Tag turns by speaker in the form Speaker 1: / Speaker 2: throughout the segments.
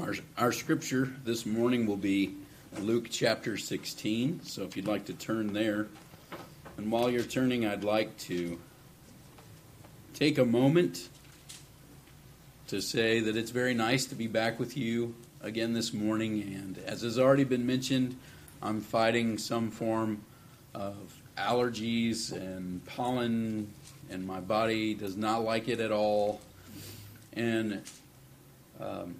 Speaker 1: our, our scripture this morning will be Luke chapter 16. So if you'd like to turn there. And while you're turning, I'd like to take a moment to say that it's very nice to be back with you again this morning. And as has already been mentioned, I'm fighting some form of allergies and pollen, and my body does not like it at all. And um,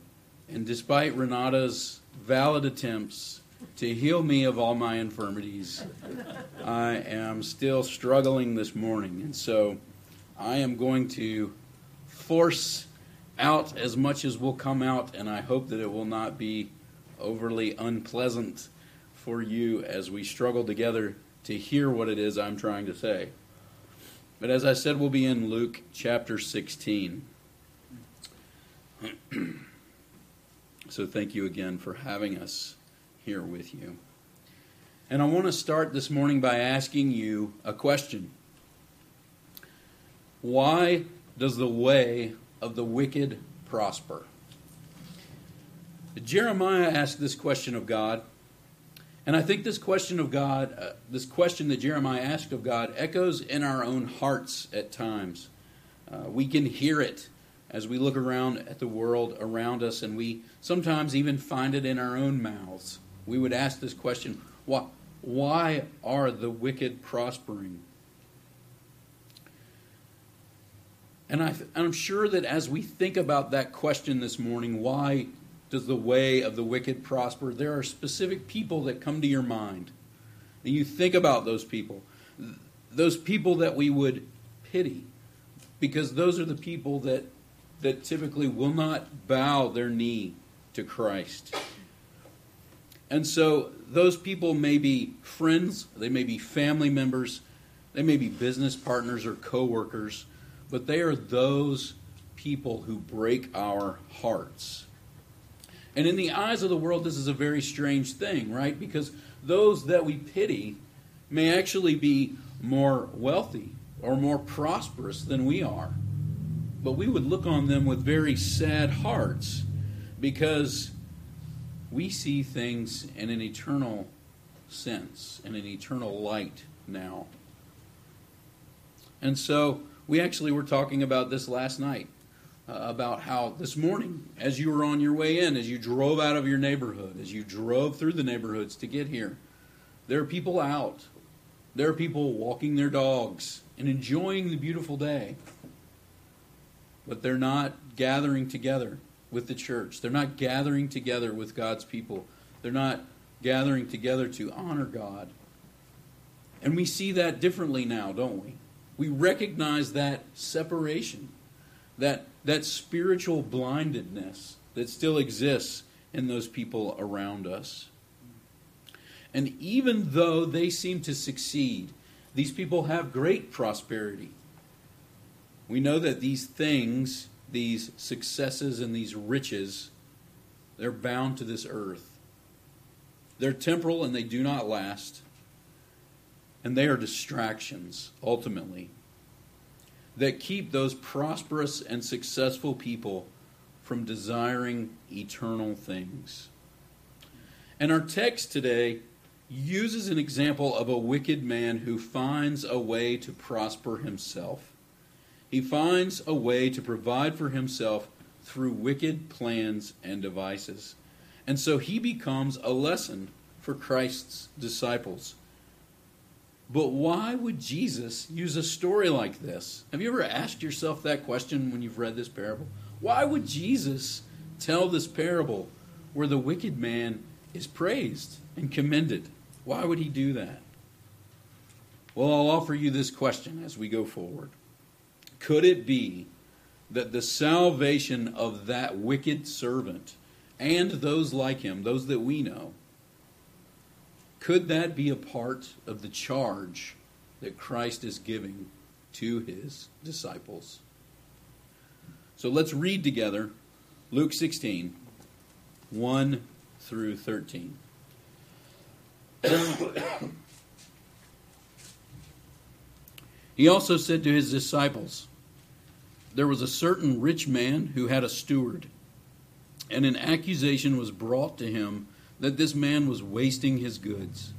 Speaker 1: and despite Renata's valid attempts to heal me of all my infirmities, I am still struggling this morning. And so I am going to force out as much as will come out, and I hope that it will not be overly unpleasant for you as we struggle together to hear what it is I'm trying to say. But as I said, we'll be in Luke chapter 16. so thank you again for having us here with you. And I want to start this morning by asking you a question. Why does the way of the wicked prosper? Jeremiah asked this question of God, and I think this question of God, uh, this question that Jeremiah asked of God, echoes in our own hearts at times. Uh, we can hear it as we look around at the world around us, and we sometimes even find it in our own mouths. We would ask this question why, why are the wicked prospering? And I, I'm sure that as we think about that question this morning, why does the way of the wicked prosper? There are specific people that come to your mind. And you think about those people. Those people that we would pity. Because those are the people that that typically will not bow their knee to Christ. And so those people may be friends, they may be family members, they may be business partners or coworkers, but they are those people who break our hearts. And in the eyes of the world, this is a very strange thing, right? Because those that we pity may actually be more wealthy or more prosperous than we are but we would look on them with very sad hearts because we see things in an eternal sense, in an eternal light now. And so we actually were talking about this last night uh, about how this morning, as you were on your way in, as you drove out of your neighborhood, as you drove through the neighborhoods to get here, there are people out. There are people walking their dogs and enjoying the beautiful day but they're not gathering together with the church. They're not gathering together with God's people. They're not gathering together to honor God. And we see that differently now, don't we? We recognize that separation, that, that spiritual blindedness that still exists in those people around us. And even though they seem to succeed, these people have great prosperity we know that these things, these successes and these riches, they're bound to this earth. They're temporal and they do not last. And they are distractions, ultimately, that keep those prosperous and successful people from desiring eternal things. And our text today uses an example of a wicked man who finds a way to prosper himself he finds a way to provide for himself through wicked plans and devices. And so he becomes a lesson for Christ's disciples. But why would Jesus use a story like this? Have you ever asked yourself that question when you've read this parable? Why would Jesus tell this parable where the wicked man is praised and commended? Why would he do that? Well, I'll offer you this question as we go forward. Could it be that the salvation of that wicked servant and those like him, those that we know, could that be a part of the charge that Christ is giving to his disciples? So let's read together Luke 16, 1 through 13. he also said to his disciples, there was a certain rich man who had a steward. And an accusation was brought to him that this man was wasting his goods.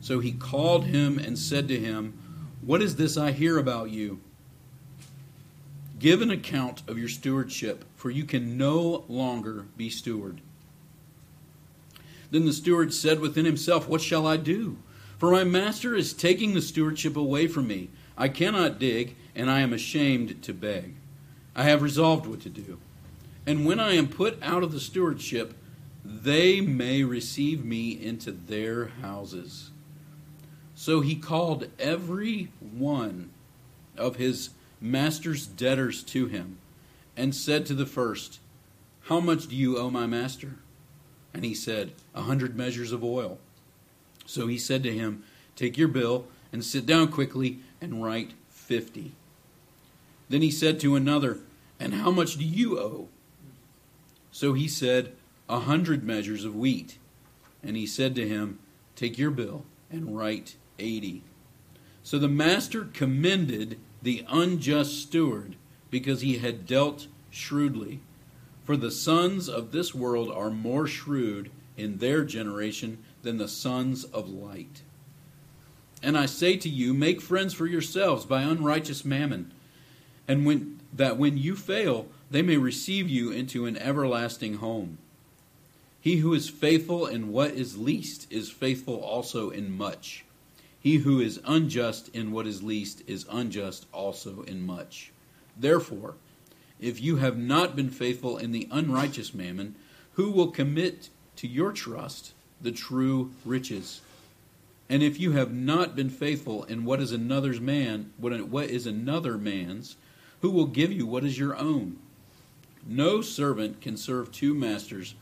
Speaker 1: So he called him and said to him, What is this I hear about you? Give an account of your stewardship, for you can no longer be steward. Then the steward said within himself, What shall I do? For my master is taking the stewardship away from me. I cannot dig, and I am ashamed to beg. I have resolved what to do. And when I am put out of the stewardship, they may receive me into their houses. So he called every one of his master's debtors to him and said to the first, How much do you owe my master? And he said, A hundred measures of oil. So he said to him, Take your bill and sit down quickly and write fifty. Then he said to another, And how much do you owe? So he said, A hundred measures of wheat. And he said to him, Take your bill and write eighty. So the master commended the unjust steward because he had dealt shrewdly. For the sons of this world are more shrewd in their generation than the sons of light. And I say to you, make friends for yourselves by unrighteous mammon, and when, that when you fail, they may receive you into an everlasting home. He who is faithful in what is least is faithful also in much. He who is unjust in what is least is unjust also in much. Therefore, if you have not been faithful in the unrighteous mammon, who will commit to your trust the true riches? And if you have not been faithful in what is another's man, what is another man's, who will give you what is your own? No servant can serve two masters,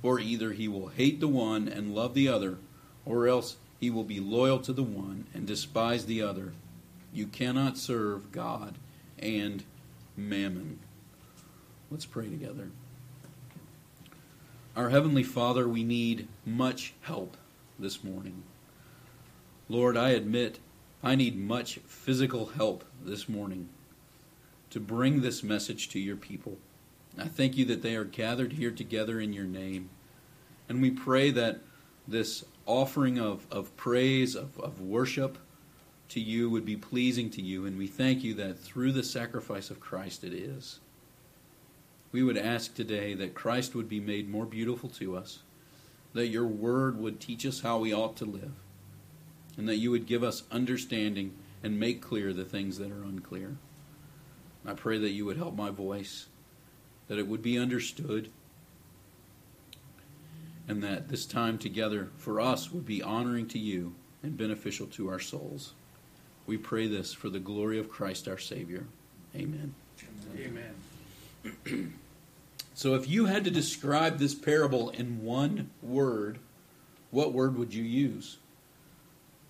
Speaker 1: for either he will hate the one and love the other, or else he will be loyal to the one and despise the other. You cannot serve God and mammon. Let's pray together. Our Heavenly Father, we need much help this morning. Lord, I admit I need much physical help this morning to bring this message to your people. I thank you that they are gathered here together in your name. And we pray that this offering of, of praise, of, of worship to you would be pleasing to you. And we thank you that through the sacrifice of Christ it is. We would ask today that Christ would be made more beautiful to us, that your word would teach us how we ought to live, and that you would give us understanding and make clear the things that are unclear. I pray that you would help my voice, that it would be understood, and that this time together for us would be honoring to you and beneficial to our souls. We pray this for the glory of Christ our Savior. Amen.
Speaker 2: Amen.
Speaker 1: so, if you had to describe this parable in one word, what word would you use?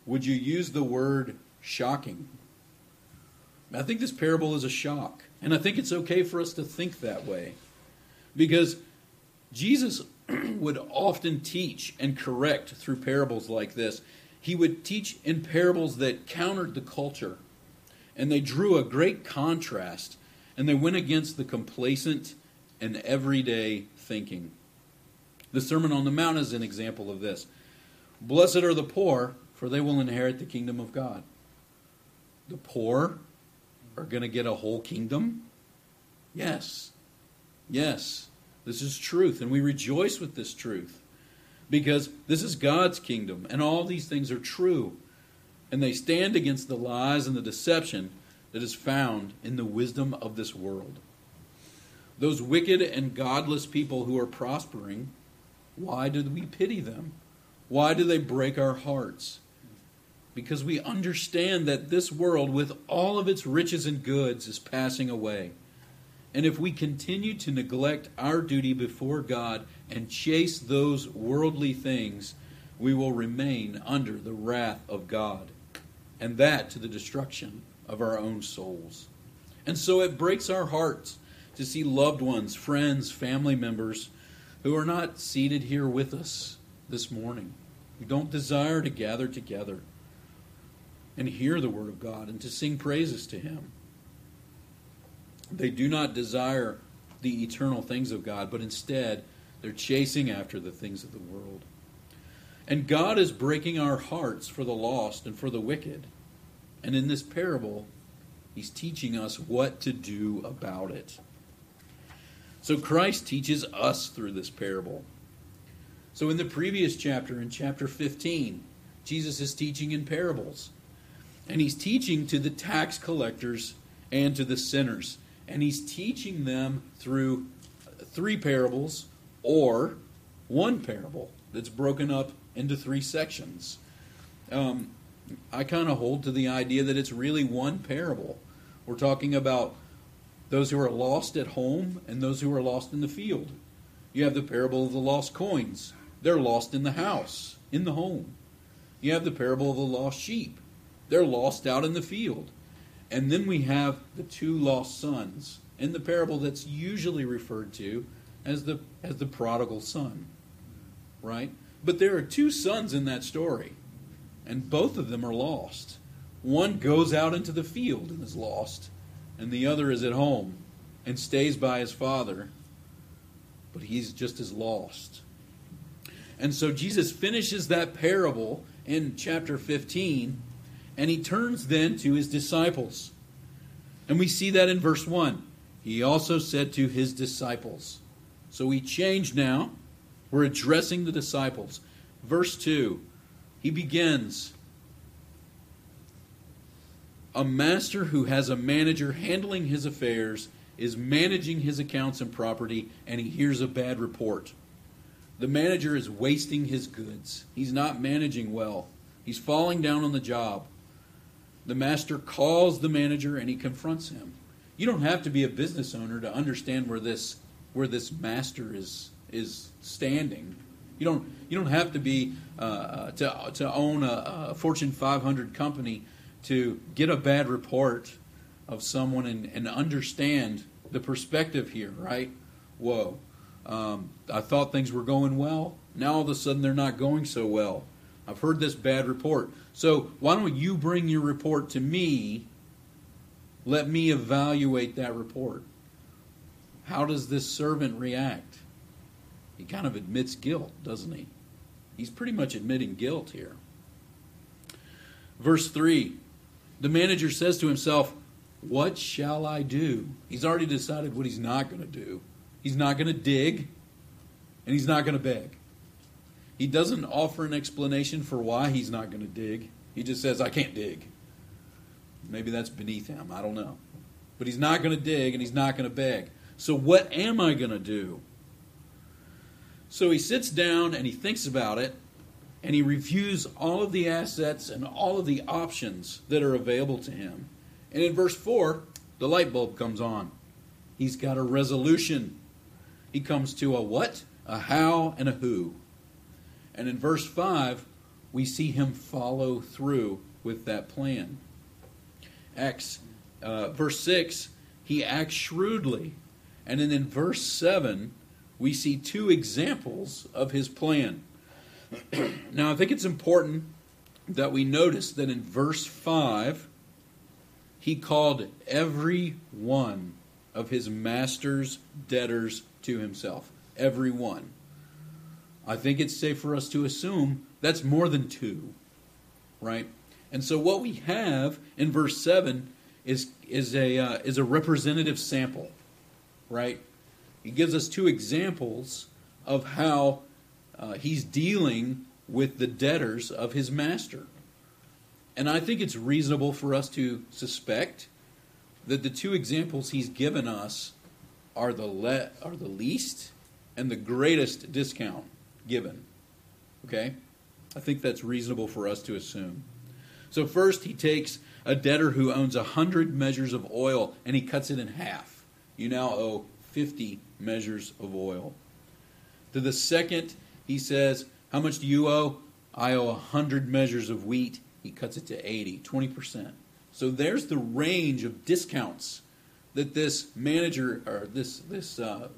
Speaker 1: Would you use the word shocking? I think this parable is a shock. And I think it's okay for us to think that way. Because Jesus would often teach and correct through parables like this. He would teach in parables that countered the culture. And they drew a great contrast. And they went against the complacent and everyday thinking. The Sermon on the Mount is an example of this. Blessed are the poor, for they will inherit the kingdom of God. The poor are going to get a whole kingdom? Yes. Yes. This is truth, and we rejoice with this truth because this is God's kingdom, and all these things are true. And they stand against the lies and the deception that is found in the wisdom of this world. Those wicked and godless people who are prospering, why do we pity them? Why do they break our hearts? Because we understand that this world, with all of its riches and goods, is passing away. And if we continue to neglect our duty before God and chase those worldly things, we will remain under the wrath of God, and that to the destruction of our own souls. And so it breaks our hearts to see loved ones, friends, family members who are not seated here with us this morning, who don't desire to gather together and hear the Word of God and to sing praises to Him. They do not desire the eternal things of God, but instead They're chasing after the things of the world. And God is breaking our hearts for the lost and for the wicked. And in this parable, He's teaching us what to do about it. So Christ teaches us through this parable. So in the previous chapter, in chapter 15, Jesus is teaching in parables. And he's teaching to the tax collectors and to the sinners. And he's teaching them through three parables or one parable that's broken up into three sections. Um, I kind of hold to the idea that it's really one parable. We're talking about those who are lost at home and those who are lost in the field. You have the parable of the lost coins. They're lost in the house, in the home. You have the parable of the lost sheep. They're lost out in the field. And then we have the two lost sons in the parable that's usually referred to as the as the prodigal son. Right? But there are two sons in that story, and both of them are lost. One goes out into the field and is lost, and the other is at home and stays by his father, but he's just as lost. And so Jesus finishes that parable in chapter 15, and he turns then to his disciples. And we see that in verse 1. He also said to his disciples. So we change now. We're addressing the disciples. Verse 2, he begins A master who has a manager handling his affairs is managing his accounts and property, and he hears a bad report. The manager is wasting his goods. He's not managing well. He's falling down on the job. The master calls the manager and he confronts him. You don't have to be a business owner to understand where this where this master is is standing. You don't you don't have to be uh, to to own a, a, Fortune 500 company to get a bad report of someone and, and understand the perspective here, right? Whoa, um, I thought things were going well. Now all of a sudden they're not going so well. I've heard this bad report. So why don't you bring your report to me? Let me evaluate that report. How does this servant react? He kind of admits guilt, doesn't he? He's pretty much admitting guilt here. Verse 3 The manager says to himself, What shall I do? He's already decided what he's not going to do. He's not going to dig, and he's not going to beg. He doesn't offer an explanation for why he's not going to dig. He just says, I can't dig. Maybe that's beneath him. I don't know. But he's not going to dig and he's not going to beg. So, what am I going to do? So he sits down and he thinks about it and he reviews all of the assets and all of the options that are available to him. And in verse 4, the light bulb comes on. He's got a resolution. He comes to a what, a how, and a who. And in verse 5, we see him follow through with that plan. Acts, uh, verse 6, he acts shrewdly. And then in verse 7, we see two examples of his plan. now, I think it's important that we notice that in verse 5, he called every one of his master's debtors to himself. Every one. I think it's safe for us to assume that's more than two, right? And so what we have in verse 7 is, is, a, uh, is a representative sample right? He gives us two examples of how uh, he's dealing with the debtors of his master. And I think it's reasonable for us to suspect that the two examples he's given us are the le- are the least and the greatest discount given. Okay? I think that's reasonable for us to assume. So first he takes a debtor who owns a hundred measures of oil and he cuts it in half you now owe 50 measures of oil. To the second, he says, How much do you owe? I owe 100 measures of wheat. He cuts it to 80, 20%. So there's the range of discounts that this manager or this, this, uh,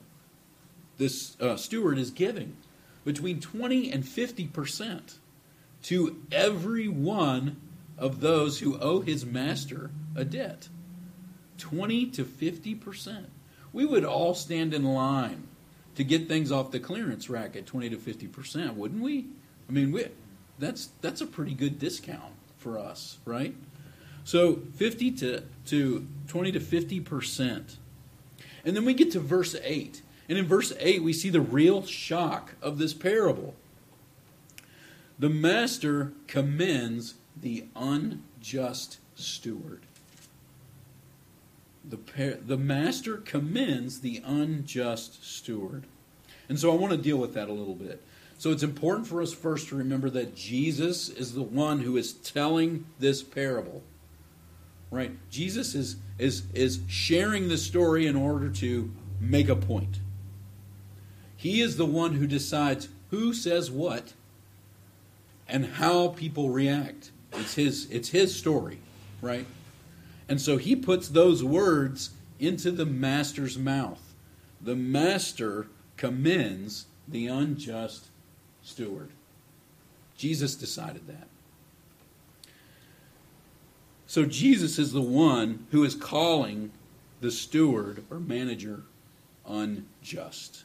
Speaker 1: this uh, steward is giving between 20 and 50% to every one of those who owe his master a debt. 20 to 50%. We would all stand in line to get things off the clearance rack at 20 to 50%, wouldn't we? I mean, we, that's, that's a pretty good discount for us, right? So 50 to, to 20 to 50%. And then we get to verse 8. And in verse 8, we see the real shock of this parable. The master commends the unjust steward. The, par- the master commends the unjust steward. And so I want to deal with that a little bit. So it's important for us first to remember that Jesus is the one who is telling this parable. Right? Jesus is, is, is sharing the story in order to make a point. He is the one who decides who says what and how people react. It's his, it's his story, right? And so he puts those words into the master's mouth. The master commends the unjust steward. Jesus decided that. So Jesus is the one who is calling the steward or manager unjust.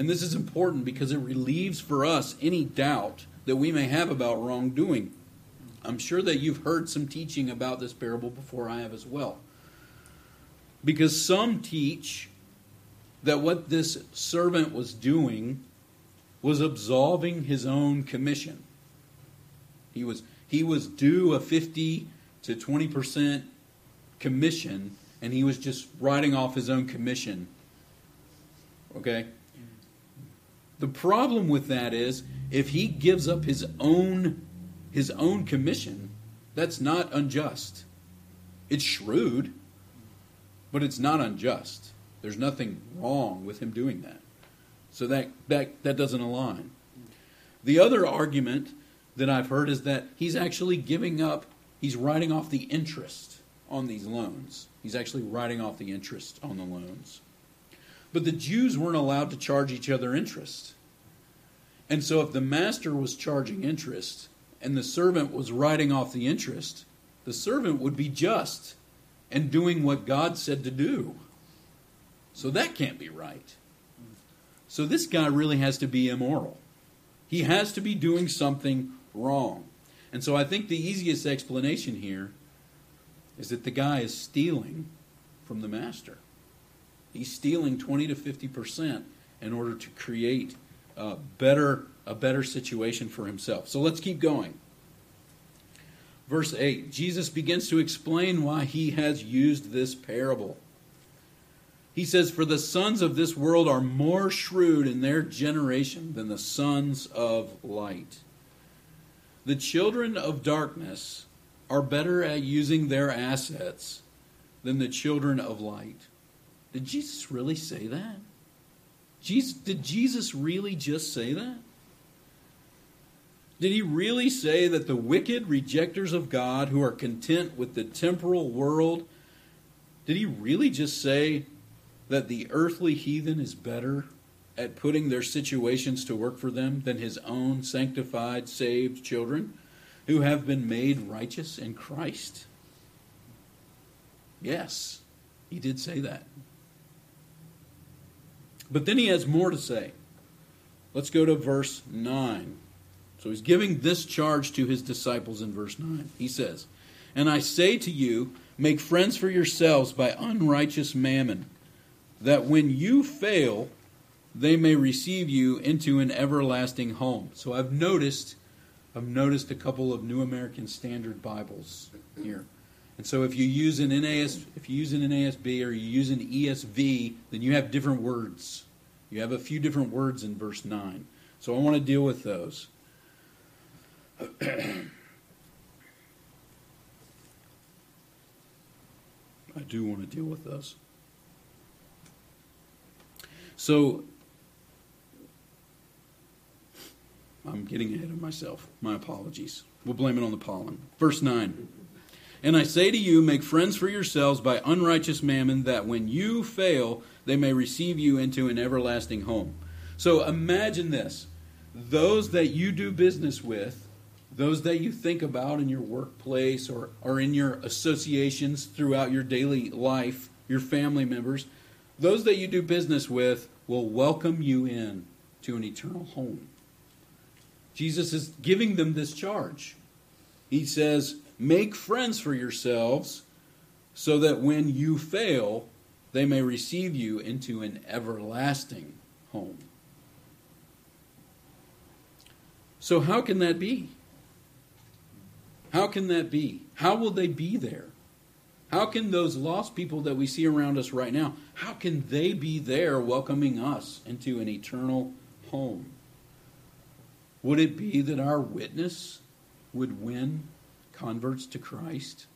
Speaker 1: And this is important because it relieves for us any doubt that we may have about wrongdoing. I'm sure that you've heard some teaching about this parable before I have as well. Because some teach that what this servant was doing was absolving his own commission. He was he was due a 50 to 20% commission and he was just writing off his own commission. Okay? The problem with that is if he gives up his own his own commission, that's not unjust. It's shrewd, but it's not unjust. There's nothing wrong with him doing that. So that, that, that doesn't align. The other argument that I've heard is that he's actually giving up, he's writing off the interest on these loans. He's actually writing off the interest on the loans. But the Jews weren't allowed to charge each other interest. And so if the master was charging interest, and the servant was writing off the interest, the servant would be just and doing what God said to do. So that can't be right. So this guy really has to be immoral. He has to be doing something wrong. And so I think the easiest explanation here is that the guy is stealing from the master. He's stealing 20 to 50% in order to create a better a better situation for himself. So let's keep going. Verse 8 Jesus begins to explain why he has used this parable. He says, For the sons of this world are more shrewd in their generation than the sons of light. The children of darkness are better at using their assets than the children of light. Did Jesus really say that? Jesus, did Jesus really just say that? Did he really say that the wicked rejectors of God who are content with the temporal world, did he really just say that the earthly heathen is better at putting their situations to work for them than his own sanctified, saved children who have been made righteous in Christ? Yes, he did say that. But then he has more to say. Let's go to verse 9. So he's giving this charge to his disciples in verse 9. He says, And I say to you, make friends for yourselves by unrighteous mammon, that when you fail, they may receive you into an everlasting home. So I've noticed I've noticed a couple of New American Standard Bibles here. And so if you use an NAS if you use an NASB or you use an ESV, then you have different words. You have a few different words in verse 9. So I want to deal with those. I do want to deal with those. So, I'm getting ahead of myself. My apologies. We'll blame it on the pollen. Verse 9. And I say to you, make friends for yourselves by unrighteous mammon, that when you fail, they may receive you into an everlasting home. So imagine this those that you do business with those that you think about in your workplace or, or in your associations throughout your daily life, your family members, those that you do business with will welcome you in to an eternal home. Jesus is giving them this charge. He says, Make friends for yourselves so that when you fail, they may receive you into an everlasting home. So, how can that be? How can that be? How will they be there? How can those lost people that we see around us right now, how can they be there welcoming us into an eternal home? Would it be that our witness would win converts to Christ?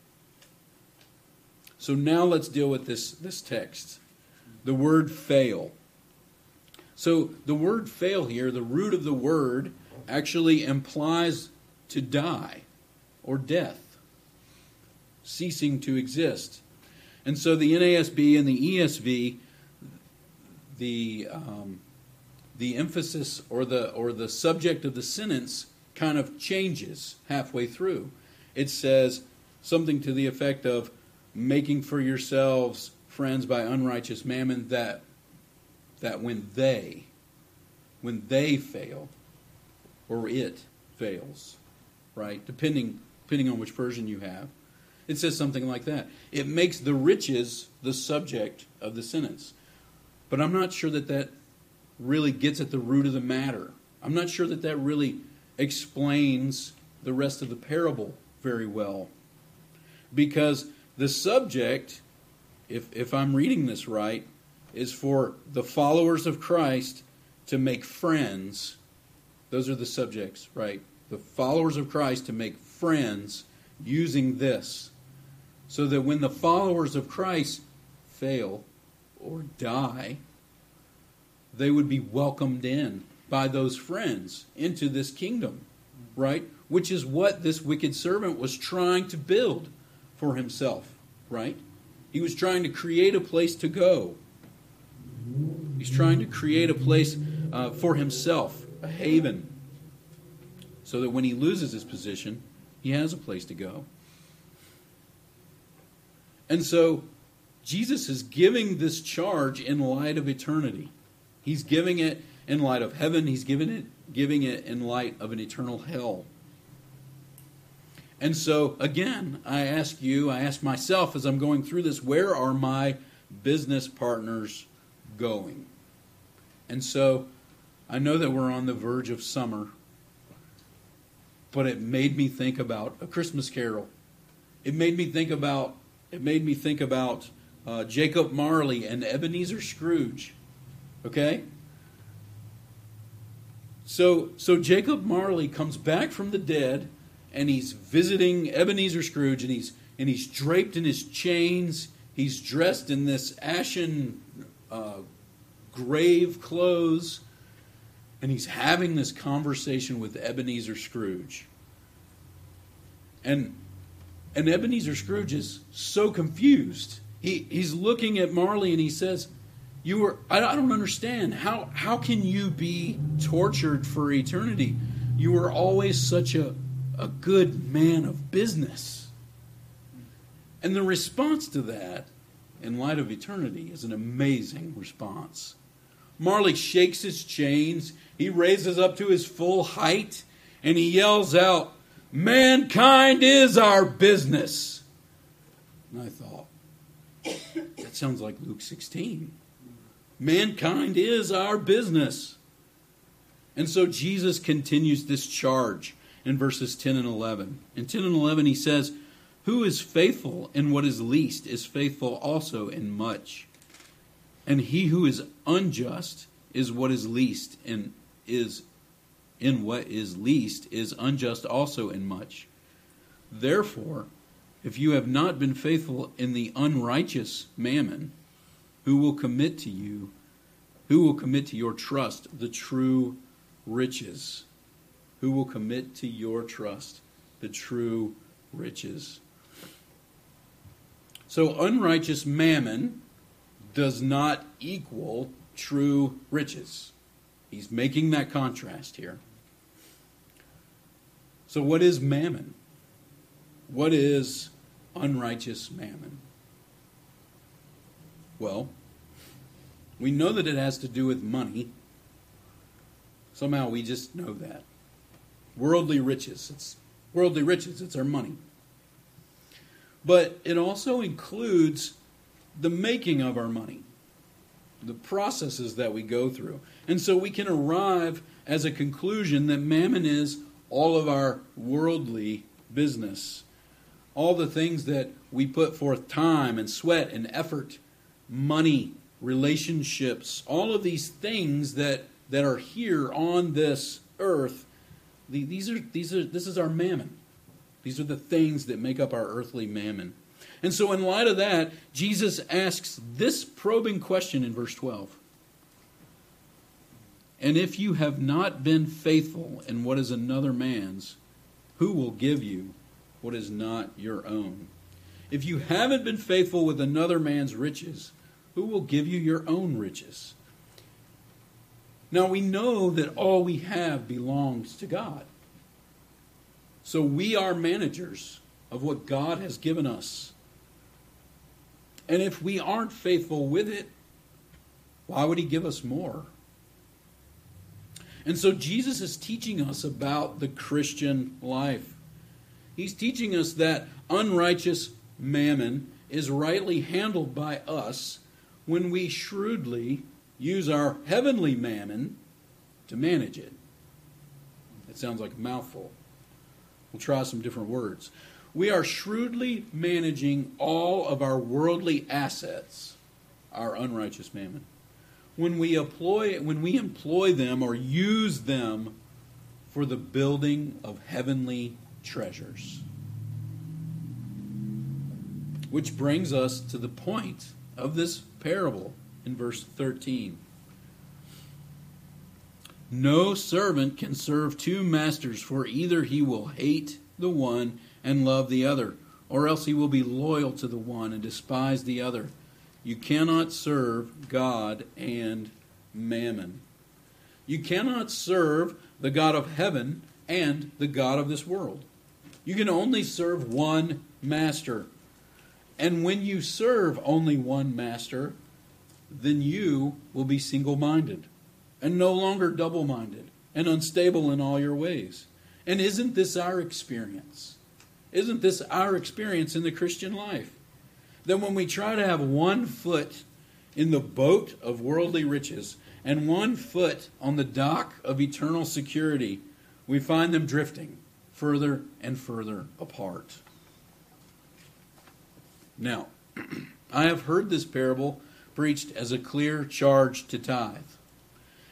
Speaker 1: So now let's deal with this, this text. The word fail. So the word fail here, the root of the word, actually implies to die or death ceasing to exist. And so the NASB and the ESV, the um, the emphasis or the or the subject of the sentence kind of changes halfway through. It says something to the effect of making for yourselves friends by unrighteous mammon that that when they when they fail or it fails, right? Depending depending on which version you have. It says something like that. It makes the riches the subject of the sentence. But I'm not sure that that really gets at the root of the matter. I'm not sure that that really explains the rest of the parable very well. Because the subject, if, if I'm reading this right, is for the followers of Christ to make friends. Those are the subjects, right? The followers of Christ to make friends using this so that when the followers of Christ fail or die, they would be welcomed in by those friends into this kingdom, right? Which is what this wicked servant was trying to build for himself, right? He was trying to create a place to go. He's trying to create a place uh, for himself, a haven, so that when he loses his position, he has a place to go. And so Jesus is giving this charge in light of eternity. He's giving it in light of heaven, he's giving it giving it in light of an eternal hell. And so again, I ask you, I ask myself as I'm going through this, where are my business partners going? And so I know that we're on the verge of summer, but it made me think about a Christmas carol. It made me think about it made me think about uh, Jacob Marley and Ebenezer Scrooge. Okay? So, so Jacob Marley comes back from the dead and he's visiting Ebenezer Scrooge and he's, and he's draped in his chains. He's dressed in this ashen uh, grave clothes and he's having this conversation with Ebenezer Scrooge. And and Ebenezer Scrooge is so confused. He, he's looking at Marley and he says, you were I, I don't understand. How how can you be tortured for eternity? You were always such a, a good man of business. And the response to that, in light of eternity, is an amazing response. Marley shakes his chains, he raises up to his full height, and he yells out, Mankind is our business. And I thought, that sounds like Luke 16. Mankind is our business. And so Jesus continues this charge in verses 10 and 11. In 10 and 11, he says, Who is faithful in what is least is faithful also in much. And he who is unjust is what is least and is in what is least is unjust also in much. Therefore, if you have not been faithful in the unrighteous mammon, who will commit to you, who will commit to your trust the true riches? Who will commit to your trust the true riches? So, unrighteous mammon does not equal true riches. He's making that contrast here. So, what is mammon? What is unrighteous mammon? Well, We know that it has to do with money. Somehow we just know that. Worldly riches. It's worldly riches, it's our money. But it also includes the making of our money, the processes that we go through. And so we can arrive as a conclusion that mammon is all of our worldly business, all the things that we put forth time and sweat and effort, money, relationships, all of these things that, that are here on this earth. These are, these are, this is our mammon. These are the things that make up our earthly mammon. And so, in light of that, Jesus asks this probing question in verse 12. And if you have not been faithful in what is another man's, who will give you what is not your own? If you haven't been faithful with another man's riches, who will give you your own riches? Now we know that all we have belongs to God. So we are managers of what God has given us. And if we aren't faithful with it, why would He give us more? And so Jesus is teaching us about the Christian life. He's teaching us that unrighteous mammon is rightly handled by us when we shrewdly use our heavenly mammon to manage it. It sounds like a mouthful. We'll try some different words. We are shrewdly managing all of our worldly assets, our unrighteous mammon when we employ when we employ them or use them for the building of heavenly treasures. Which brings us to the point of this parable in verse 13. No servant can serve two masters, for either he will hate the one and love the other, or else he will be loyal to the one and despise the other. You cannot serve God and mammon. You cannot serve the God of heaven and the God of this world. You can only serve one master. And when you serve only one master, then you will be single minded and no longer double minded and unstable in all your ways. And isn't this our experience? Isn't this our experience in the Christian life? that when we try to have one foot in the boat of worldly riches and one foot on the dock of eternal security, we find them drifting further and further apart. Now, I have heard this parable preached as a clear charge to tithe.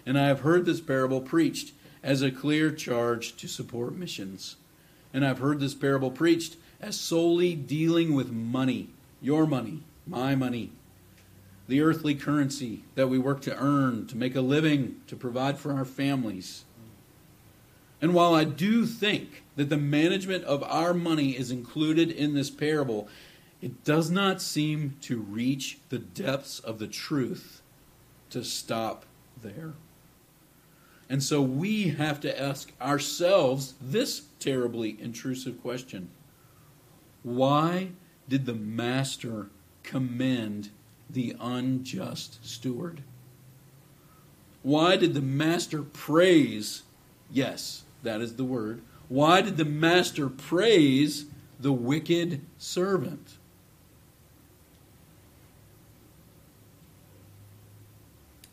Speaker 1: And I have heard this parable preached as a clear charge to support missions. And I've heard this parable preached as solely dealing with money your money, my money, the earthly currency that we work to earn, to make a living, to provide for our families. And while I do think that the management of our money is included in this parable, it does not seem to reach the depths of the truth to stop there. And so we have to ask ourselves this terribly intrusive question Why did the master commend the unjust steward? Why did the master praise? Yes, that is the word. Why did the master praise the wicked servant?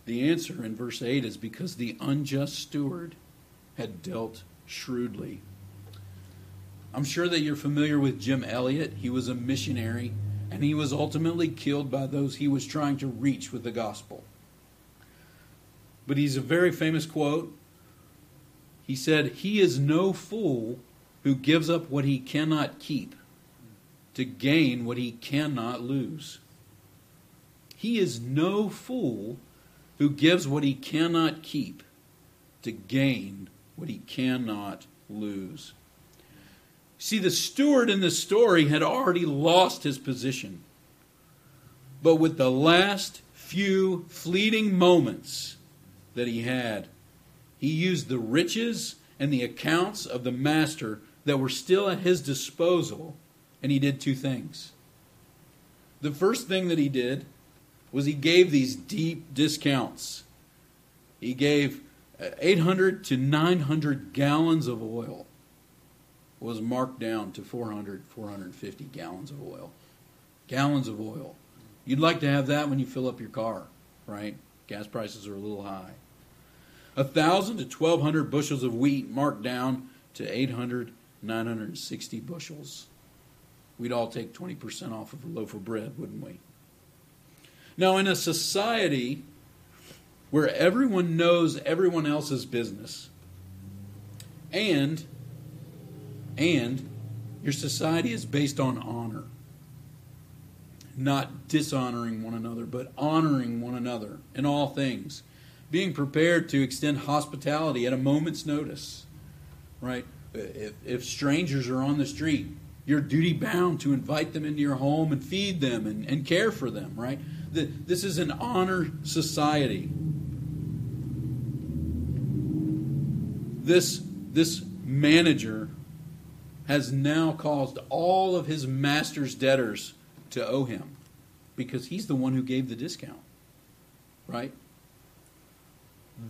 Speaker 1: The answer in verse 8 is because the unjust steward had dealt shrewdly I'm sure that you're familiar with Jim Elliot. He was a missionary, and he was ultimately killed by those he was trying to reach with the gospel. But he's a very famous quote. He said, He is no fool who gives up what he cannot keep to gain what he cannot lose. He is no fool who gives what he cannot keep to gain what he cannot lose. See, the steward in the story had already lost his position. But with the last few fleeting moments that he had, he used the riches and the accounts of the master that were still at his disposal, and he did two things. The first thing that he did was he gave these deep discounts. He gave uh, 800 to 900 gallons of oil was marked down to 400 450 gallons of oil. Gallons of oil. You'd like to have that when you fill up your car, right? Gas prices are a little high. Thousand to 1,200 bushels of wheat marked down to 800 960 bushels. We'd all take 20% off of a loaf of bread, wouldn't we? Now, in a society where everyone knows everyone else's business, and and your society is based on honor, not dishonoring one another, but honoring one another in all things, being prepared to extend hospitality at a moment's notice, right? If, if strangers are on the street, you're duty bound to invite them into your home and feed them and, and care for them, right? This is an honor society. This, this manager has now caused all of his master's debtors to owe him because he's the one who gave the discount, right?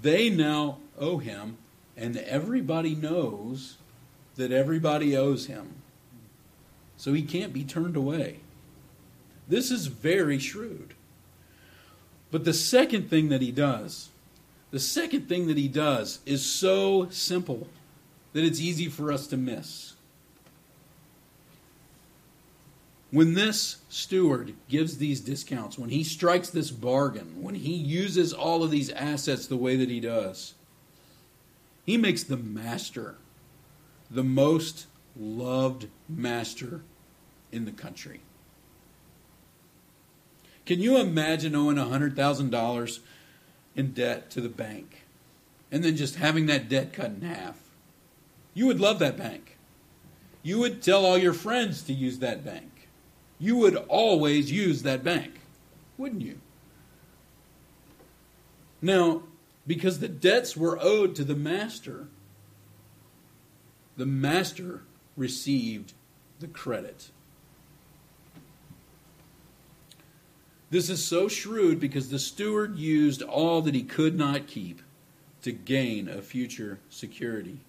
Speaker 1: They now owe him, and everybody knows that everybody owes him. So he can't be turned away. This is very shrewd. But the second thing that he does, the second thing that he does is so simple that it's easy for us to miss. When this steward gives these discounts, when he strikes this bargain, when he uses all of these assets the way that he does, he makes the master the most loved master in the country. Can you imagine owing $100,000 in debt to the bank and then just having that debt cut in half? You would love that bank. You would tell all your friends to use that bank. You would always use that bank, wouldn't you? Now, because the debts were owed to the master, the master received the credit. This is so shrewd because the steward used all that he could not keep to gain a future security.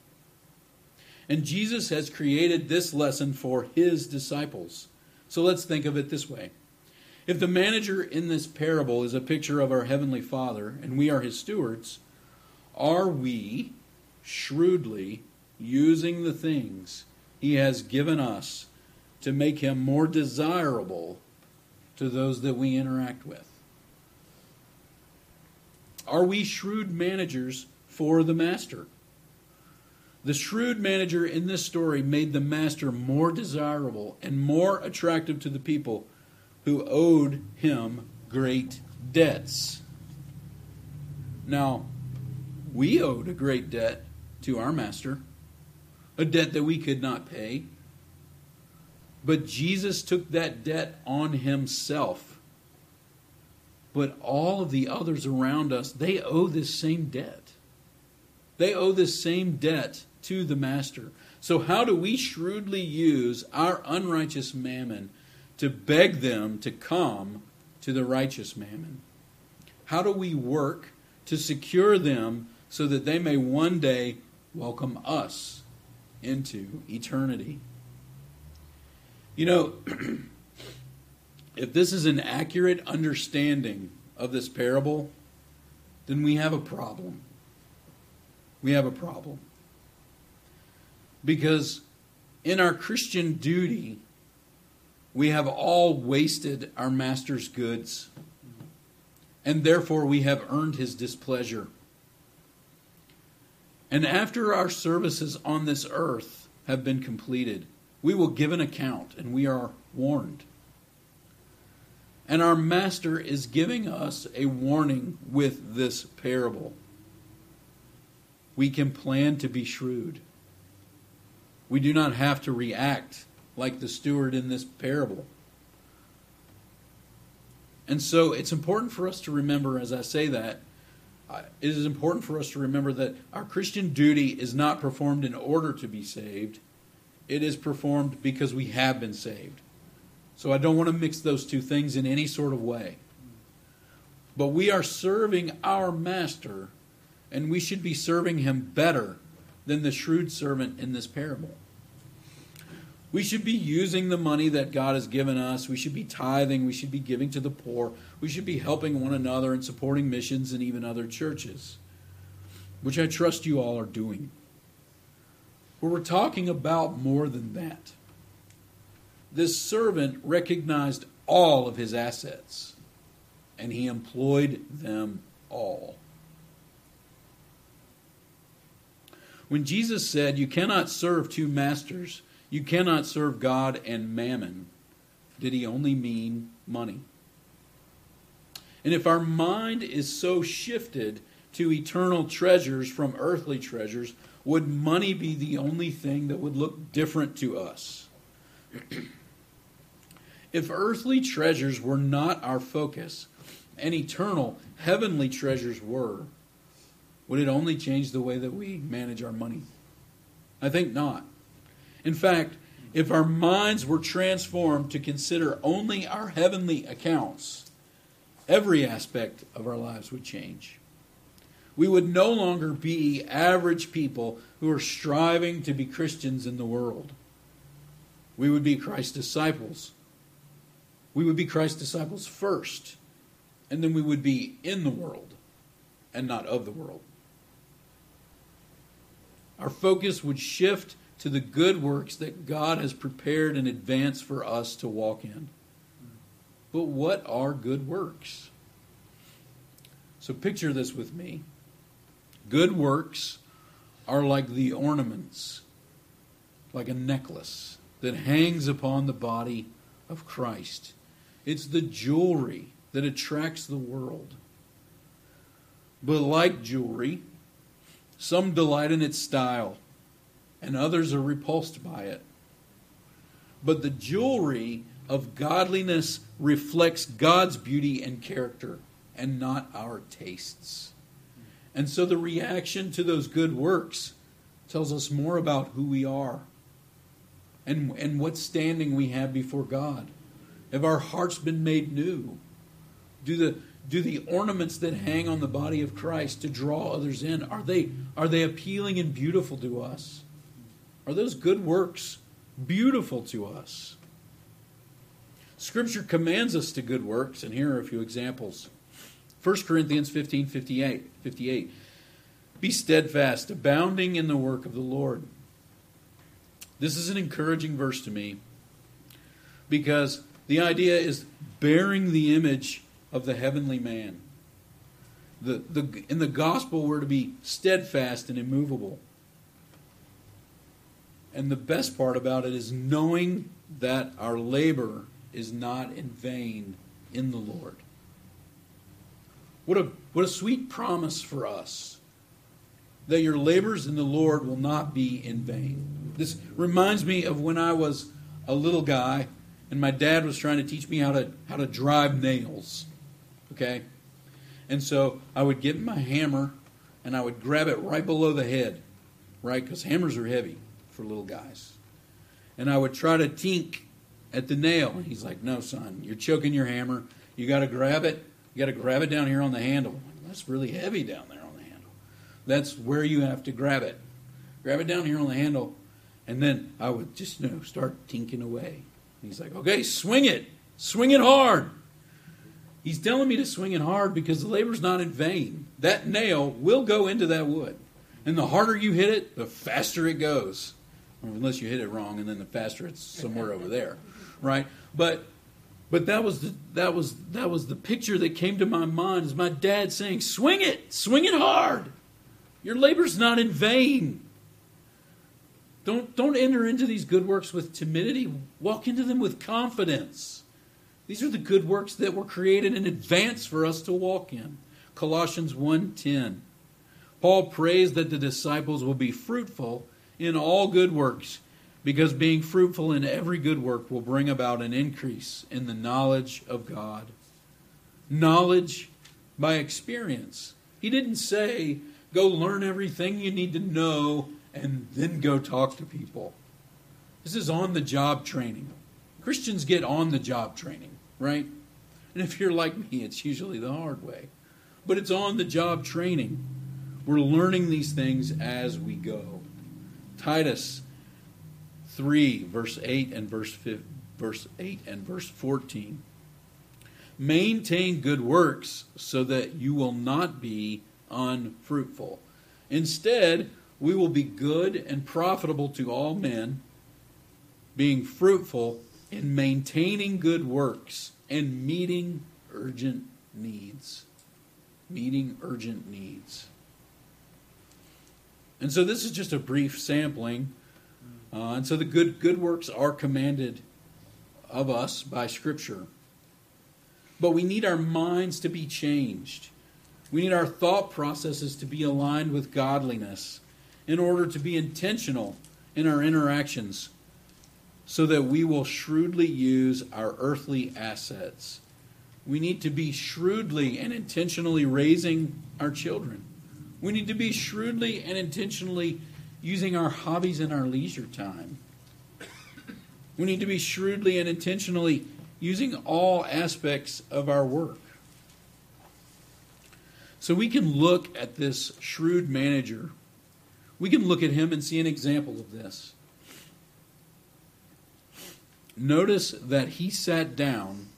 Speaker 1: And Jesus has created this lesson for his disciples. So let's think of it this way. If the manager in this parable is a picture of our Heavenly Father and we are his stewards, are we shrewdly using the things he has given us to make him more desirable to those that we interact with? Are we shrewd managers for the master? The shrewd manager in this story made the master more desirable and more attractive to the people who owed him great debts. Now, we owed a great debt to our master, a debt that we could not pay. But Jesus took that debt on himself. But all of the others around us, they owe this same debt. They owe this same debt to the master. So, how do we shrewdly use our unrighteous mammon to beg them to come to the righteous mammon? How do we work to secure them so that they may one day welcome us into eternity? You know, if this is an accurate understanding of this parable, then we have a problem. We have a problem. Because in our Christian duty, we have all wasted our master's goods, and therefore we have earned his displeasure. And after our services on this earth have been completed, we will give an account, and we are warned. And our Master is giving us a warning with this parable. We can plan to be shrewd. We do not have to react like the steward in this parable. And so it's important for us to remember, as I say that, uh, it is important for us to remember that our Christian duty is not performed in order to be saved, it is performed because we have been saved. So I don't want to mix those two things in any sort of way. But we are serving our master, and we should be serving him better than the shrewd servant in this parable. We should be using the money that God has given us. We should be tithing. We should be giving to the poor. We should be helping one another and supporting missions and even other churches, which I trust you all are doing. We're talking about more than that. This servant recognized all of his assets and he employed them all. When Jesus said, You cannot serve two masters, you cannot serve God and mammon, did he only mean money? And if our mind is so shifted to eternal treasures from earthly treasures, would money be the only thing that would look different to us? if earthly treasures were not our focus, and eternal, heavenly treasures were, would it only change the way that we manage our money? I think not. In fact, if our minds were transformed to consider only our heavenly accounts, every aspect of our lives would change. We would no longer be average people who are striving to be Christians in the world. We would be Christ's disciples. We would be Christ's disciples first and then we would be in the world and not of the world. Our focus would shift to the good works that God has prepared in advance for us to walk in. But what are good works? So picture this with me. Good works are like the ornaments, like a necklace that hangs upon the body of Christ. It's the jewelry that attracts the world. But like jewelry, some delight in its style, and others are repulsed by it. But the jewelry of godliness reflects God's beauty and character, and not our tastes. And so the reaction to those good works tells us more about who we are and, and what standing we have before God. Have our hearts been made new? Do the do the ornaments that hang on the body of Christ to draw others in are they are they appealing and beautiful to us? Are those good works beautiful to us? Scripture commands us to good works, and here are a few examples. 1 Corinthians 15 58, 58. Be steadfast, abounding in the work of the Lord. This is an encouraging verse to me because the idea is bearing the image of the heavenly man. The, the, in the gospel, we're to be steadfast and immovable. And the best part about it is knowing that our labor is not in vain in the Lord. What a, what a sweet promise for us that your labors in the Lord will not be in vain. This reminds me of when I was a little guy and my dad was trying to teach me how to, how to drive nails. Okay? And so I would get my hammer and I would grab it right below the head, right? Because hammers are heavy for little guys. And I would try to tink at the nail. And he's like, No, son, you're choking your hammer. You got to grab it. You got to grab it down here on the handle. That's really heavy down there on the handle. That's where you have to grab it. Grab it down here on the handle. And then I would just, you know, start tinking away. And he's like, Okay, swing it. Swing it hard. He's telling me to swing it hard because the labor's not in vain. That nail will go into that wood. And the harder you hit it, the faster it goes. unless you hit it wrong and then the faster it's somewhere over there. Right? But but that was the that was that was the picture that came to my mind is my dad saying, Swing it, swing it hard. Your labor's not in vain. Don't don't enter into these good works with timidity. Walk into them with confidence. These are the good works that were created in advance for us to walk in. Colossians 1:10. Paul prays that the disciples will be fruitful in all good works because being fruitful in every good work will bring about an increase in the knowledge of God. Knowledge by experience. He didn't say, go learn everything you need to know and then go talk to people. This is on the job training. Christians get on the job training right? And if you're like me, it's usually the hard way. But it's on the job training. We're learning these things as we go. Titus 3, verse 8 and verse, 5, verse 8 and verse 14. Maintain good works so that you will not be unfruitful. Instead, we will be good and profitable to all men, being fruitful in maintaining good works and meeting urgent needs. Meeting urgent needs. And so this is just a brief sampling. Uh, and so the good good works are commanded of us by Scripture. But we need our minds to be changed. We need our thought processes to be aligned with godliness in order to be intentional in our interactions so that we will shrewdly use our earthly assets. We need to be shrewdly and intentionally raising our children. We need to be shrewdly and intentionally using our hobbies in our leisure time. We need to be shrewdly and intentionally using all aspects of our work. So we can look at this shrewd manager. We can look at him and see an example of this. Notice that he sat down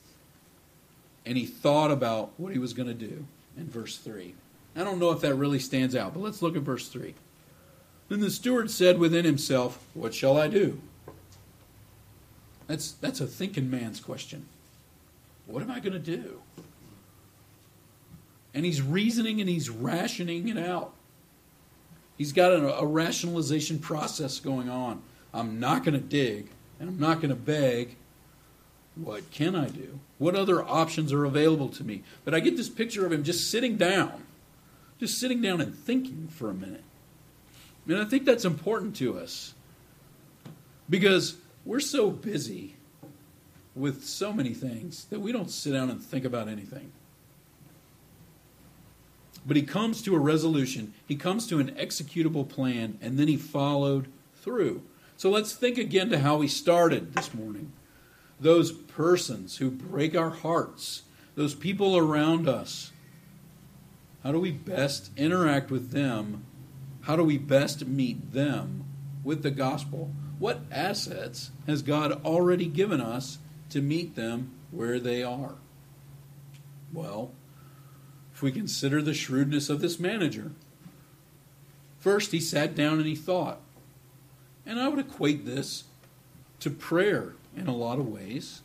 Speaker 1: and he thought about what he was going to do in verse 3. I don't know if that really stands out, but let's look at verse 3. Then the steward said within himself, What shall I do? That's, that's a thinking man's question. What am I going to do? And he's reasoning and he's rationing it out. He's got a, a rationalization process going on. I'm not going to dig and I'm not going to beg. What can I do? What other options are available to me? But I get this picture of him just sitting down, just sitting down and thinking for a minute. And I think that's important to us because we're so busy with so many things that we don't sit down and think about anything. But he comes to a resolution, he comes to an executable plan, and then he followed through. So let's think again to how we started this morning. Those persons who break our hearts, those people around us, how do we best interact with them? How do we best meet them with the gospel? What assets has God already given us to meet them where they are? Well, if we consider the shrewdness of this manager, first he sat down and he thought. And I would equate this to prayer in a lot of ways.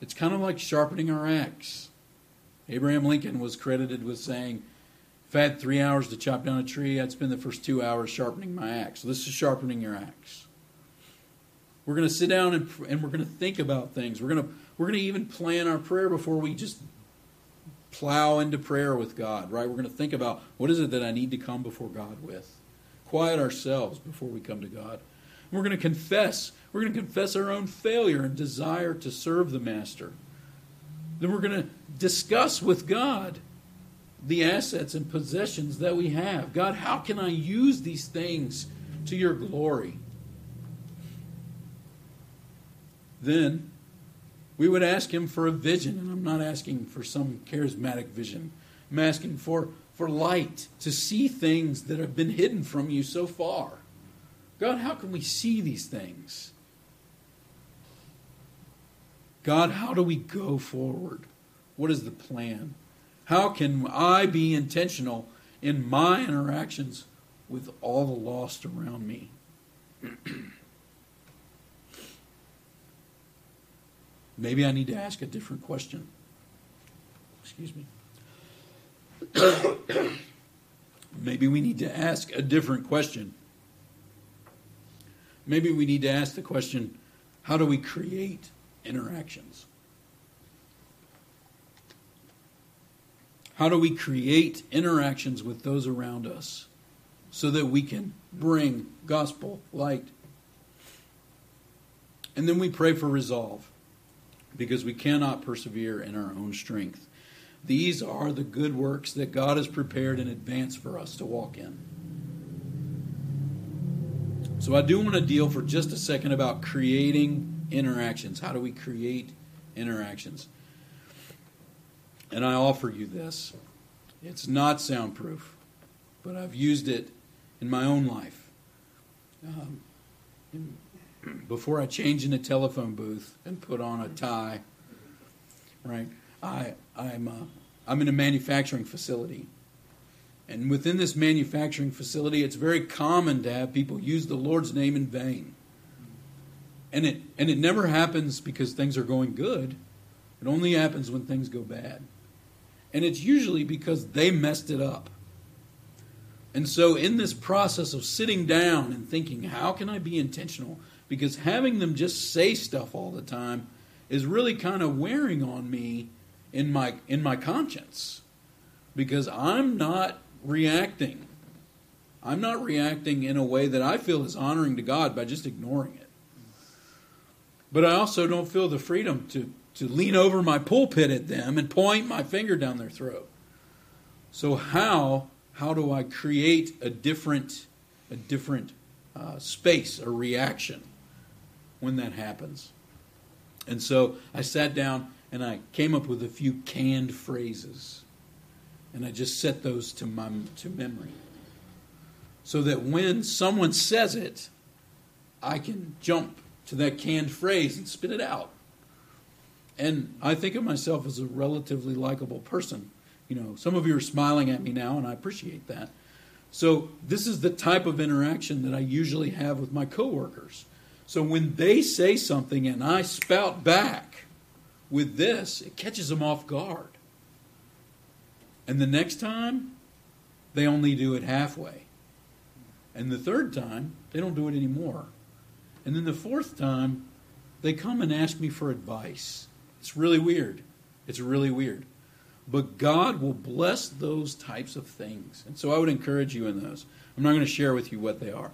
Speaker 1: It's kind of like sharpening our axe. Abraham Lincoln was credited with saying, If I had three hours to chop down a tree, I'd spend the first two hours sharpening my axe. So this is sharpening your axe. We're going to sit down and, and we're going to think about things. We're going to we're going to even plan our prayer before we just plow into prayer with God, right? We're going to think about what is it that I need to come before God with. Quiet ourselves before we come to God. We're going to confess. We're going to confess our own failure and desire to serve the Master. Then we're going to discuss with God the assets and possessions that we have. God, how can I use these things to your glory? Then we would ask him for a vision, and I'm not asking for some charismatic vision. I'm asking for, for light to see things that have been hidden from you so far. God, how can we see these things? God, how do we go forward? What is the plan? How can I be intentional in my interactions with all the lost around me? Maybe I need to ask a different question. Excuse me. Maybe we need to ask a different question. Maybe we need to ask the question how do we create interactions? How do we create interactions with those around us so that we can bring gospel light? And then we pray for resolve because we cannot persevere in our own strength. These are the good works that God has prepared in advance for us to walk in. So I do want to deal for just a second about creating interactions. How do we create interactions? And I offer you this. It's not soundproof, but I've used it in my own life. Um, in, before I change in a telephone booth and put on a tie, right? I I'm uh, I'm in a manufacturing facility, and within this manufacturing facility, it's very common to have people use the Lord's name in vain. And it and it never happens because things are going good. It only happens when things go bad. And it's usually because they messed it up. And so, in this process of sitting down and thinking, how can I be intentional? Because having them just say stuff all the time is really kind of wearing on me in my in my conscience. Because I'm not reacting. I'm not reacting in a way that I feel is honoring to God by just ignoring it. But I also don't feel the freedom to to lean over my pulpit at them and point my finger down their throat. So how how do I create a different a different uh, space, a reaction when that happens? And so I sat down and I came up with a few canned phrases, and I just set those to my to memory, so that when someone says it, I can jump to that canned phrase and spit it out and I think of myself as a relatively likable person. You know, some of you are smiling at me now, and I appreciate that. So this is the type of interaction that I usually have with my coworkers. So when they say something and I spout back with this, it catches them off guard. And the next time, they only do it halfway. And the third time, they don't do it anymore. And then the fourth time, they come and ask me for advice. It's really weird. It's really weird. But God will bless those types of things. And so I would encourage you in those. I'm not going to share with you what they are.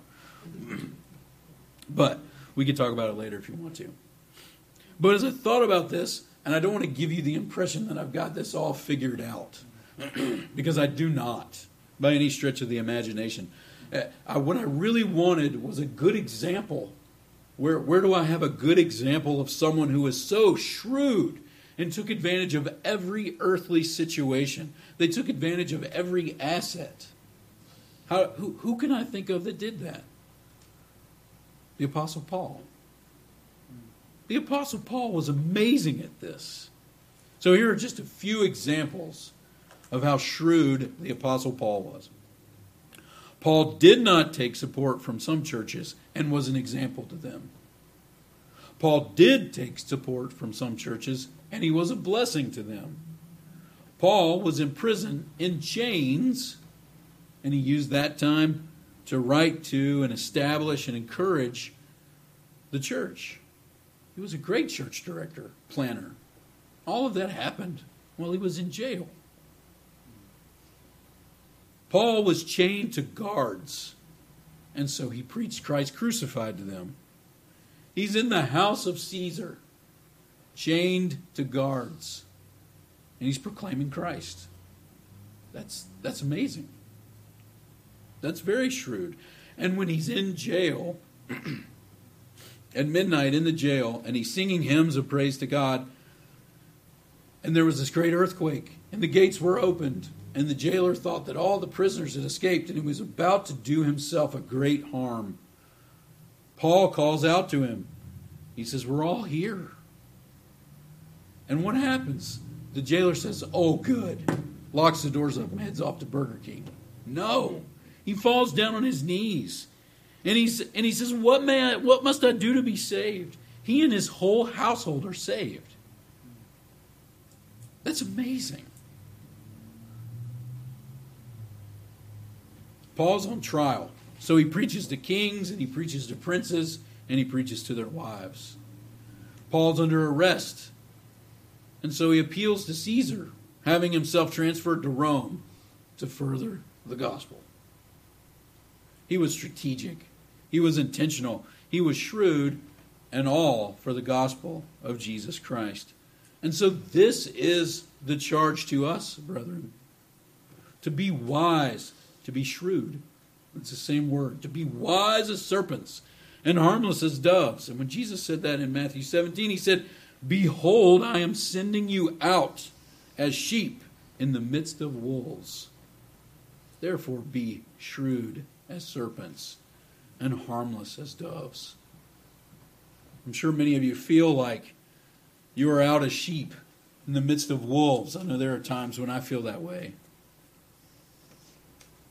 Speaker 1: but we could talk about it later if you want to. But as I thought about this, and I don't want to give you the impression that I've got this all figured out, because I do not by any stretch of the imagination. Uh, I, what I really wanted was a good example where, where do I have a good example of someone who was so shrewd and took advantage of every earthly situation? They took advantage of every asset. How, who, who can I think of that did that? The Apostle Paul. The Apostle Paul was amazing at this. So here are just a few examples of how shrewd the Apostle Paul was. Paul did not take support from some churches and was an example to them. Paul did take support from some churches and he was a blessing to them. Paul was in prison in chains and he used that time to write to and establish and encourage the church. He was a great church director, planner. All of that happened while he was in jail. Paul was chained to guards, and so he preached Christ crucified to them. He's in the house of Caesar, chained to guards, and he's proclaiming Christ. That's, that's amazing. That's very shrewd. And when he's in jail, at midnight in the jail, and he's singing hymns of praise to God, and there was this great earthquake, and the gates were opened, and the jailer thought that all the prisoners had escaped, and he was about to do himself a great harm. Paul calls out to him. He says, We're all here. And what happens? The jailer says, Oh, good. Locks the doors up and heads off to Burger King. No. He falls down on his knees. And, he's, and he says, what, may I, what must I do to be saved? He and his whole household are saved. That's amazing. Paul's on trial. So he preaches to kings and he preaches to princes and he preaches to their wives. Paul's under arrest. And so he appeals to Caesar, having himself transferred to Rome to further the gospel. He was strategic, he was intentional, he was shrewd, and all for the gospel of Jesus Christ. And so this is the charge to us, brethren to be wise to be shrewd. It's the same word. To be wise as serpents and harmless as doves. And when Jesus said that in Matthew 17, he said, Behold, I am sending you out as sheep in the midst of wolves. Therefore, be shrewd as serpents and harmless as doves. I'm sure many of you feel like you are out as sheep in the midst of wolves. I know there are times when I feel that way.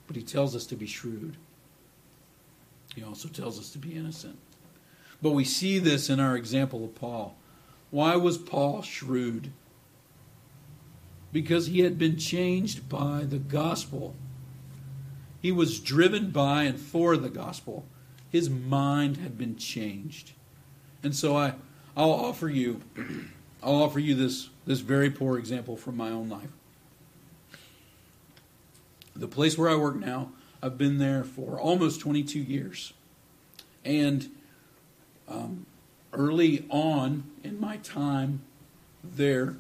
Speaker 1: But he tells us to be shrewd. He also tells us to be innocent. But we see this in our example of Paul. Why was Paul shrewd? Because he had been changed by the gospel. He was driven by and for the gospel. His mind had been changed. And so I, I'll offer you, I'll offer you this, this very poor example from my own life. The place where I work now, I've been there for almost 22 years. And um, early on in my time there,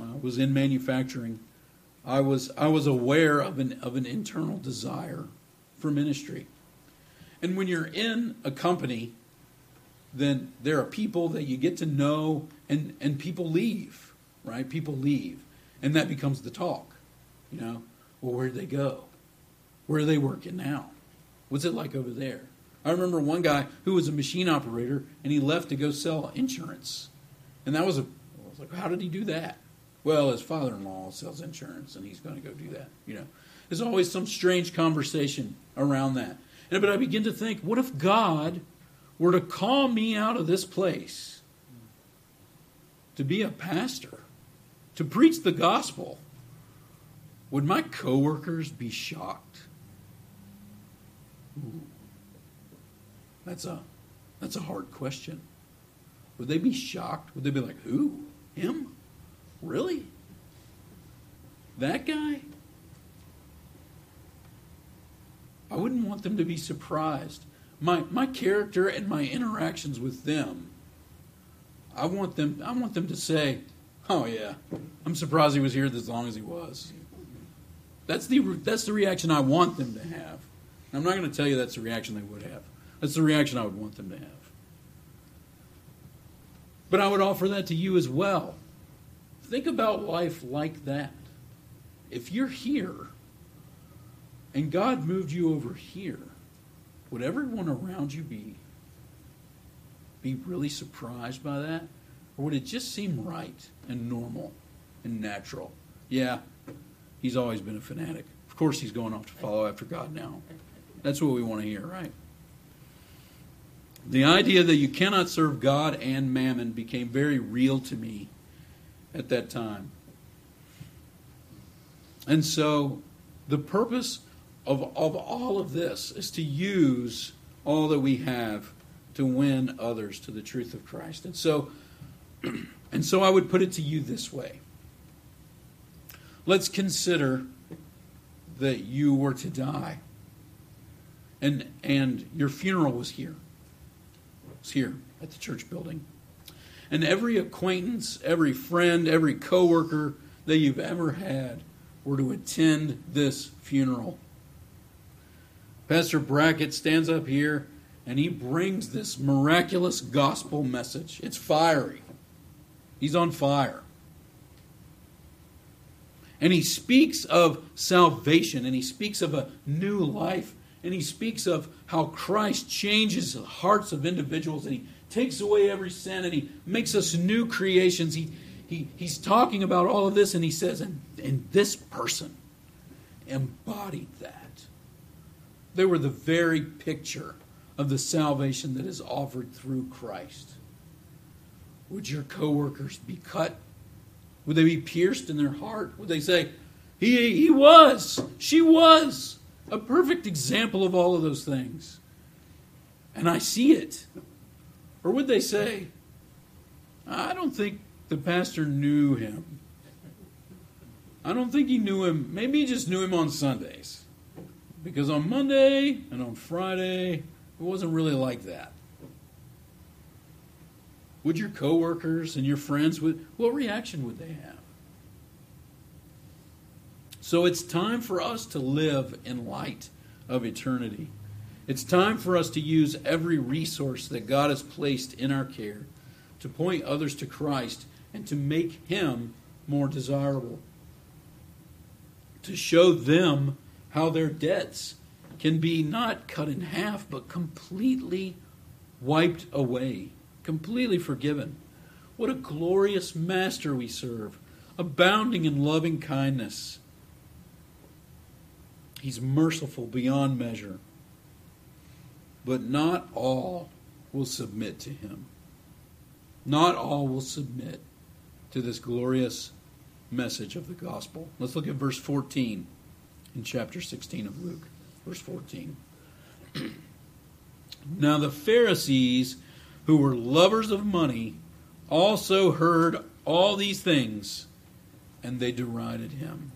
Speaker 1: I was in manufacturing. I was I was aware of an of an internal desire for ministry. And when you're in a company, then there are people that you get to know and and people leave, right? People leave. And that becomes the talk. You know, well where'd they go? Where are they working now? What's it like over there? I remember one guy who was a machine operator and he left to go sell insurance. And that was a, I was like, how did he do that? Well, his father in law sells insurance and he's going to go do that. You know, there's always some strange conversation around that. And, but I begin to think, what if God were to call me out of this place to be a pastor, to preach the gospel? Would my coworkers be shocked? Ooh. That's a that's a hard question. Would they be shocked? Would they be like, "Who? Him? Really? That guy?" I wouldn't want them to be surprised. My my character and my interactions with them I want them I want them to say, "Oh yeah, I'm surprised he was here as long as he was." That's the that's the reaction I want them to have. I'm not going to tell you that's the reaction they would have. That's the reaction I would want them to have. But I would offer that to you as well. Think about life like that. If you're here and God moved you over here, would everyone around you be be really surprised by that? Or would it just seem right and normal and natural? Yeah, he's always been a fanatic. Of course he's going off to follow after God now. That's what we want to hear, right? The idea that you cannot serve God and mammon became very real to me at that time. And so the purpose of, of all of this is to use all that we have to win others to the truth of Christ. And so and so I would put it to you this way. Let's consider that you were to die and and your funeral was here was here at the church building. And every acquaintance, every friend, every coworker that you've ever had were to attend this funeral. Pastor Brackett stands up here and he brings this miraculous gospel message. It's fiery. He's on fire. And he speaks of salvation and he speaks of a new life and he speaks of how Christ changes the hearts of individuals and he takes away every sin and he makes us new creations. He, he, he's talking about all of this and he says, and, and this person embodied that. They were the very picture of the salvation that is offered through Christ. Would your coworkers be cut? Would they be pierced in their heart? Would they say, He, he was, she was a perfect example of all of those things. And I see it. Or would they say, I don't think the pastor knew him. I don't think he knew him. Maybe he just knew him on Sundays. Because on Monday and on Friday, it wasn't really like that. Would your coworkers and your friends would what reaction would they have? So it's time for us to live in light of eternity. It's time for us to use every resource that God has placed in our care to point others to Christ and to make Him more desirable. To show them how their debts can be not cut in half, but completely wiped away, completely forgiven. What a glorious master we serve, abounding in loving kindness. He's merciful beyond measure. But not all will submit to him. Not all will submit to this glorious message of the gospel. Let's look at verse 14 in chapter 16 of Luke. Verse 14. now the Pharisees, who were lovers of money, also heard all these things, and they derided him.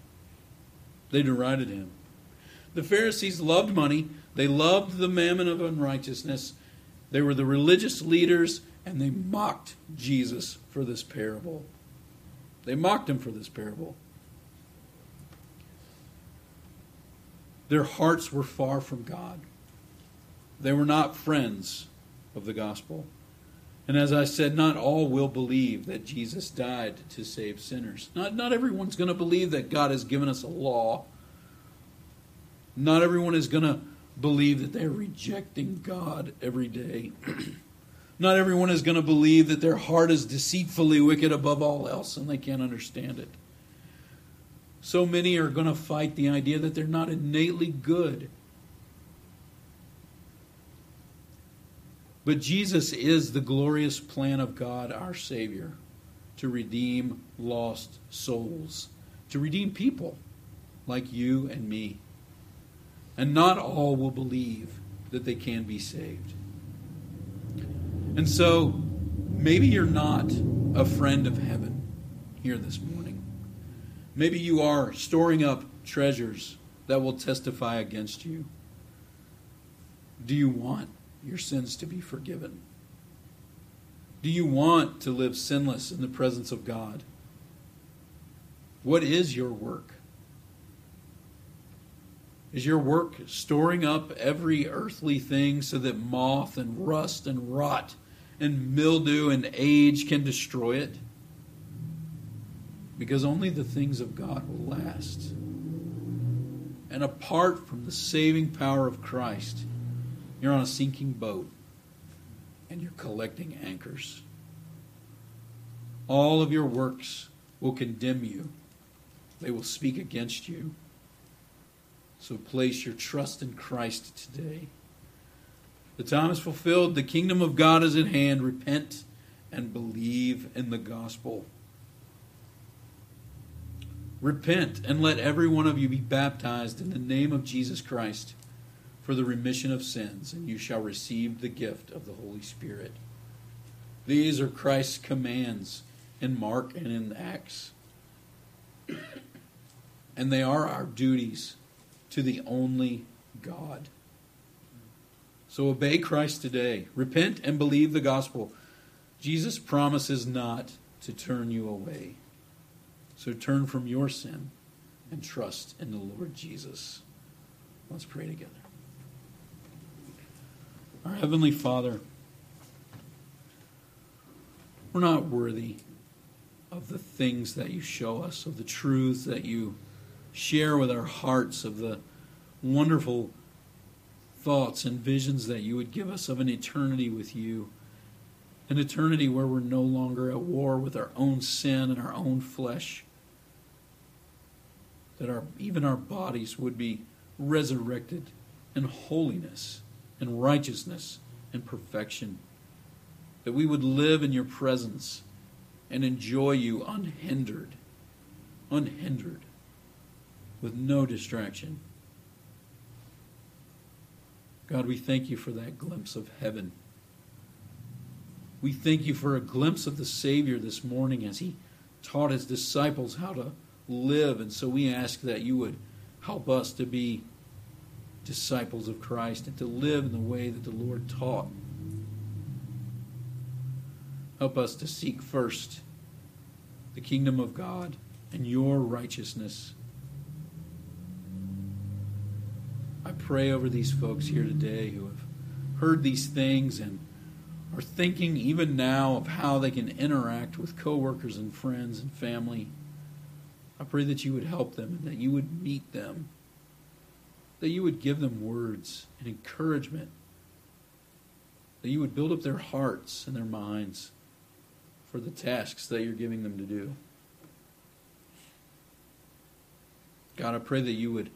Speaker 1: They derided him. The Pharisees loved money, they loved the mammon of unrighteousness, they were the religious leaders, and they mocked Jesus for this parable. They mocked him for this parable. Their hearts were far from God. They were not friends of the gospel. And as I said, not all will believe that Jesus died to save sinners. Not, not everyone's going to believe that God has given us a law. Not everyone is going to believe that they're rejecting God every day. not everyone is going to believe that their heart is deceitfully wicked above all else and they can't understand it. So many are going to fight the idea that they're not innately good. But Jesus is the glorious plan of God, our Savior, to redeem lost souls, to redeem people like you and me. And not all will believe that they can be saved. And so, maybe you're not a friend of heaven here this morning. Maybe you are storing up treasures that will testify against you. Do you want your sins to be forgiven? Do you want to live sinless in the presence of God? What is your work? Is your work storing up every earthly thing so that moth and rust and rot and mildew and age can destroy it? because only the things of God will last. And apart from the saving power of Christ, you're on a sinking boat and you're collecting anchors. All of your works will condemn you, they will speak against you. So place your trust in Christ today. The time is fulfilled, the kingdom of God is at hand. Repent and believe in the gospel. Repent and let every one of you be baptized in the name of Jesus Christ for the remission of sins, and you shall receive the gift of the Holy Spirit. These are Christ's commands in Mark and in Acts. And they are our duties to the only God. So obey Christ today. Repent and believe the gospel. Jesus promises not to turn you away. So turn from your sin and trust in the Lord Jesus. Let's pray together. Our Heavenly Father, we're not worthy of the things that you show us, of the truths that you share with our hearts, of the wonderful thoughts and visions that you would give us of an eternity with you. An eternity where we're no longer at war with our own sin and our own flesh that our even our bodies would be resurrected in holiness and righteousness and perfection. That we would live in your presence and enjoy you unhindered, unhindered, with no distraction. God, we thank you for that glimpse of heaven. We thank you for a glimpse of the Savior this morning as he taught his disciples how to live. And so we ask that you would help us to be disciples of Christ and to live in the way that the Lord taught. Help us to seek first the kingdom of God and your righteousness. I pray over these folks here today who have heard these things and are thinking even now of how they can interact with coworkers and friends and family I pray that you would help them and that you would meet them, that you would give them words and encouragement, that you would build up their hearts and their minds for the tasks that you're giving them to do. God, I pray that you would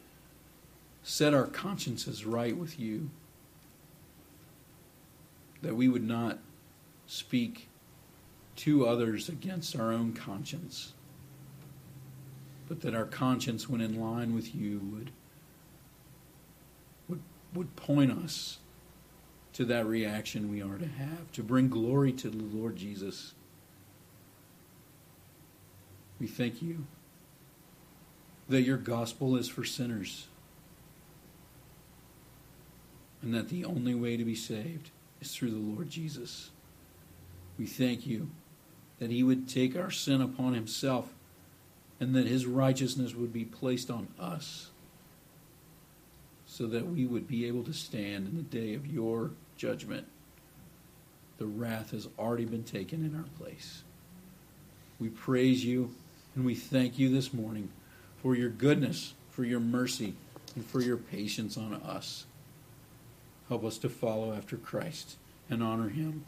Speaker 1: set our consciences right with you, that we would not speak to others against our own conscience, but that our conscience, when in line with you, would would point us to that reaction we are to have, to bring glory to the Lord Jesus. We thank you that your gospel is for sinners and that the only way to be saved is through the Lord Jesus. We thank you that he would take our sin upon himself and that his righteousness would be placed on us so that we would be able to stand in the day of your judgment. The wrath has already been taken in our place. We praise you and we thank you this morning for your goodness, for your mercy, and for your patience on us. Help us to follow after Christ and honor him.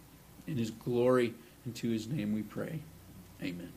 Speaker 1: In his glory and to his name we pray. Amen.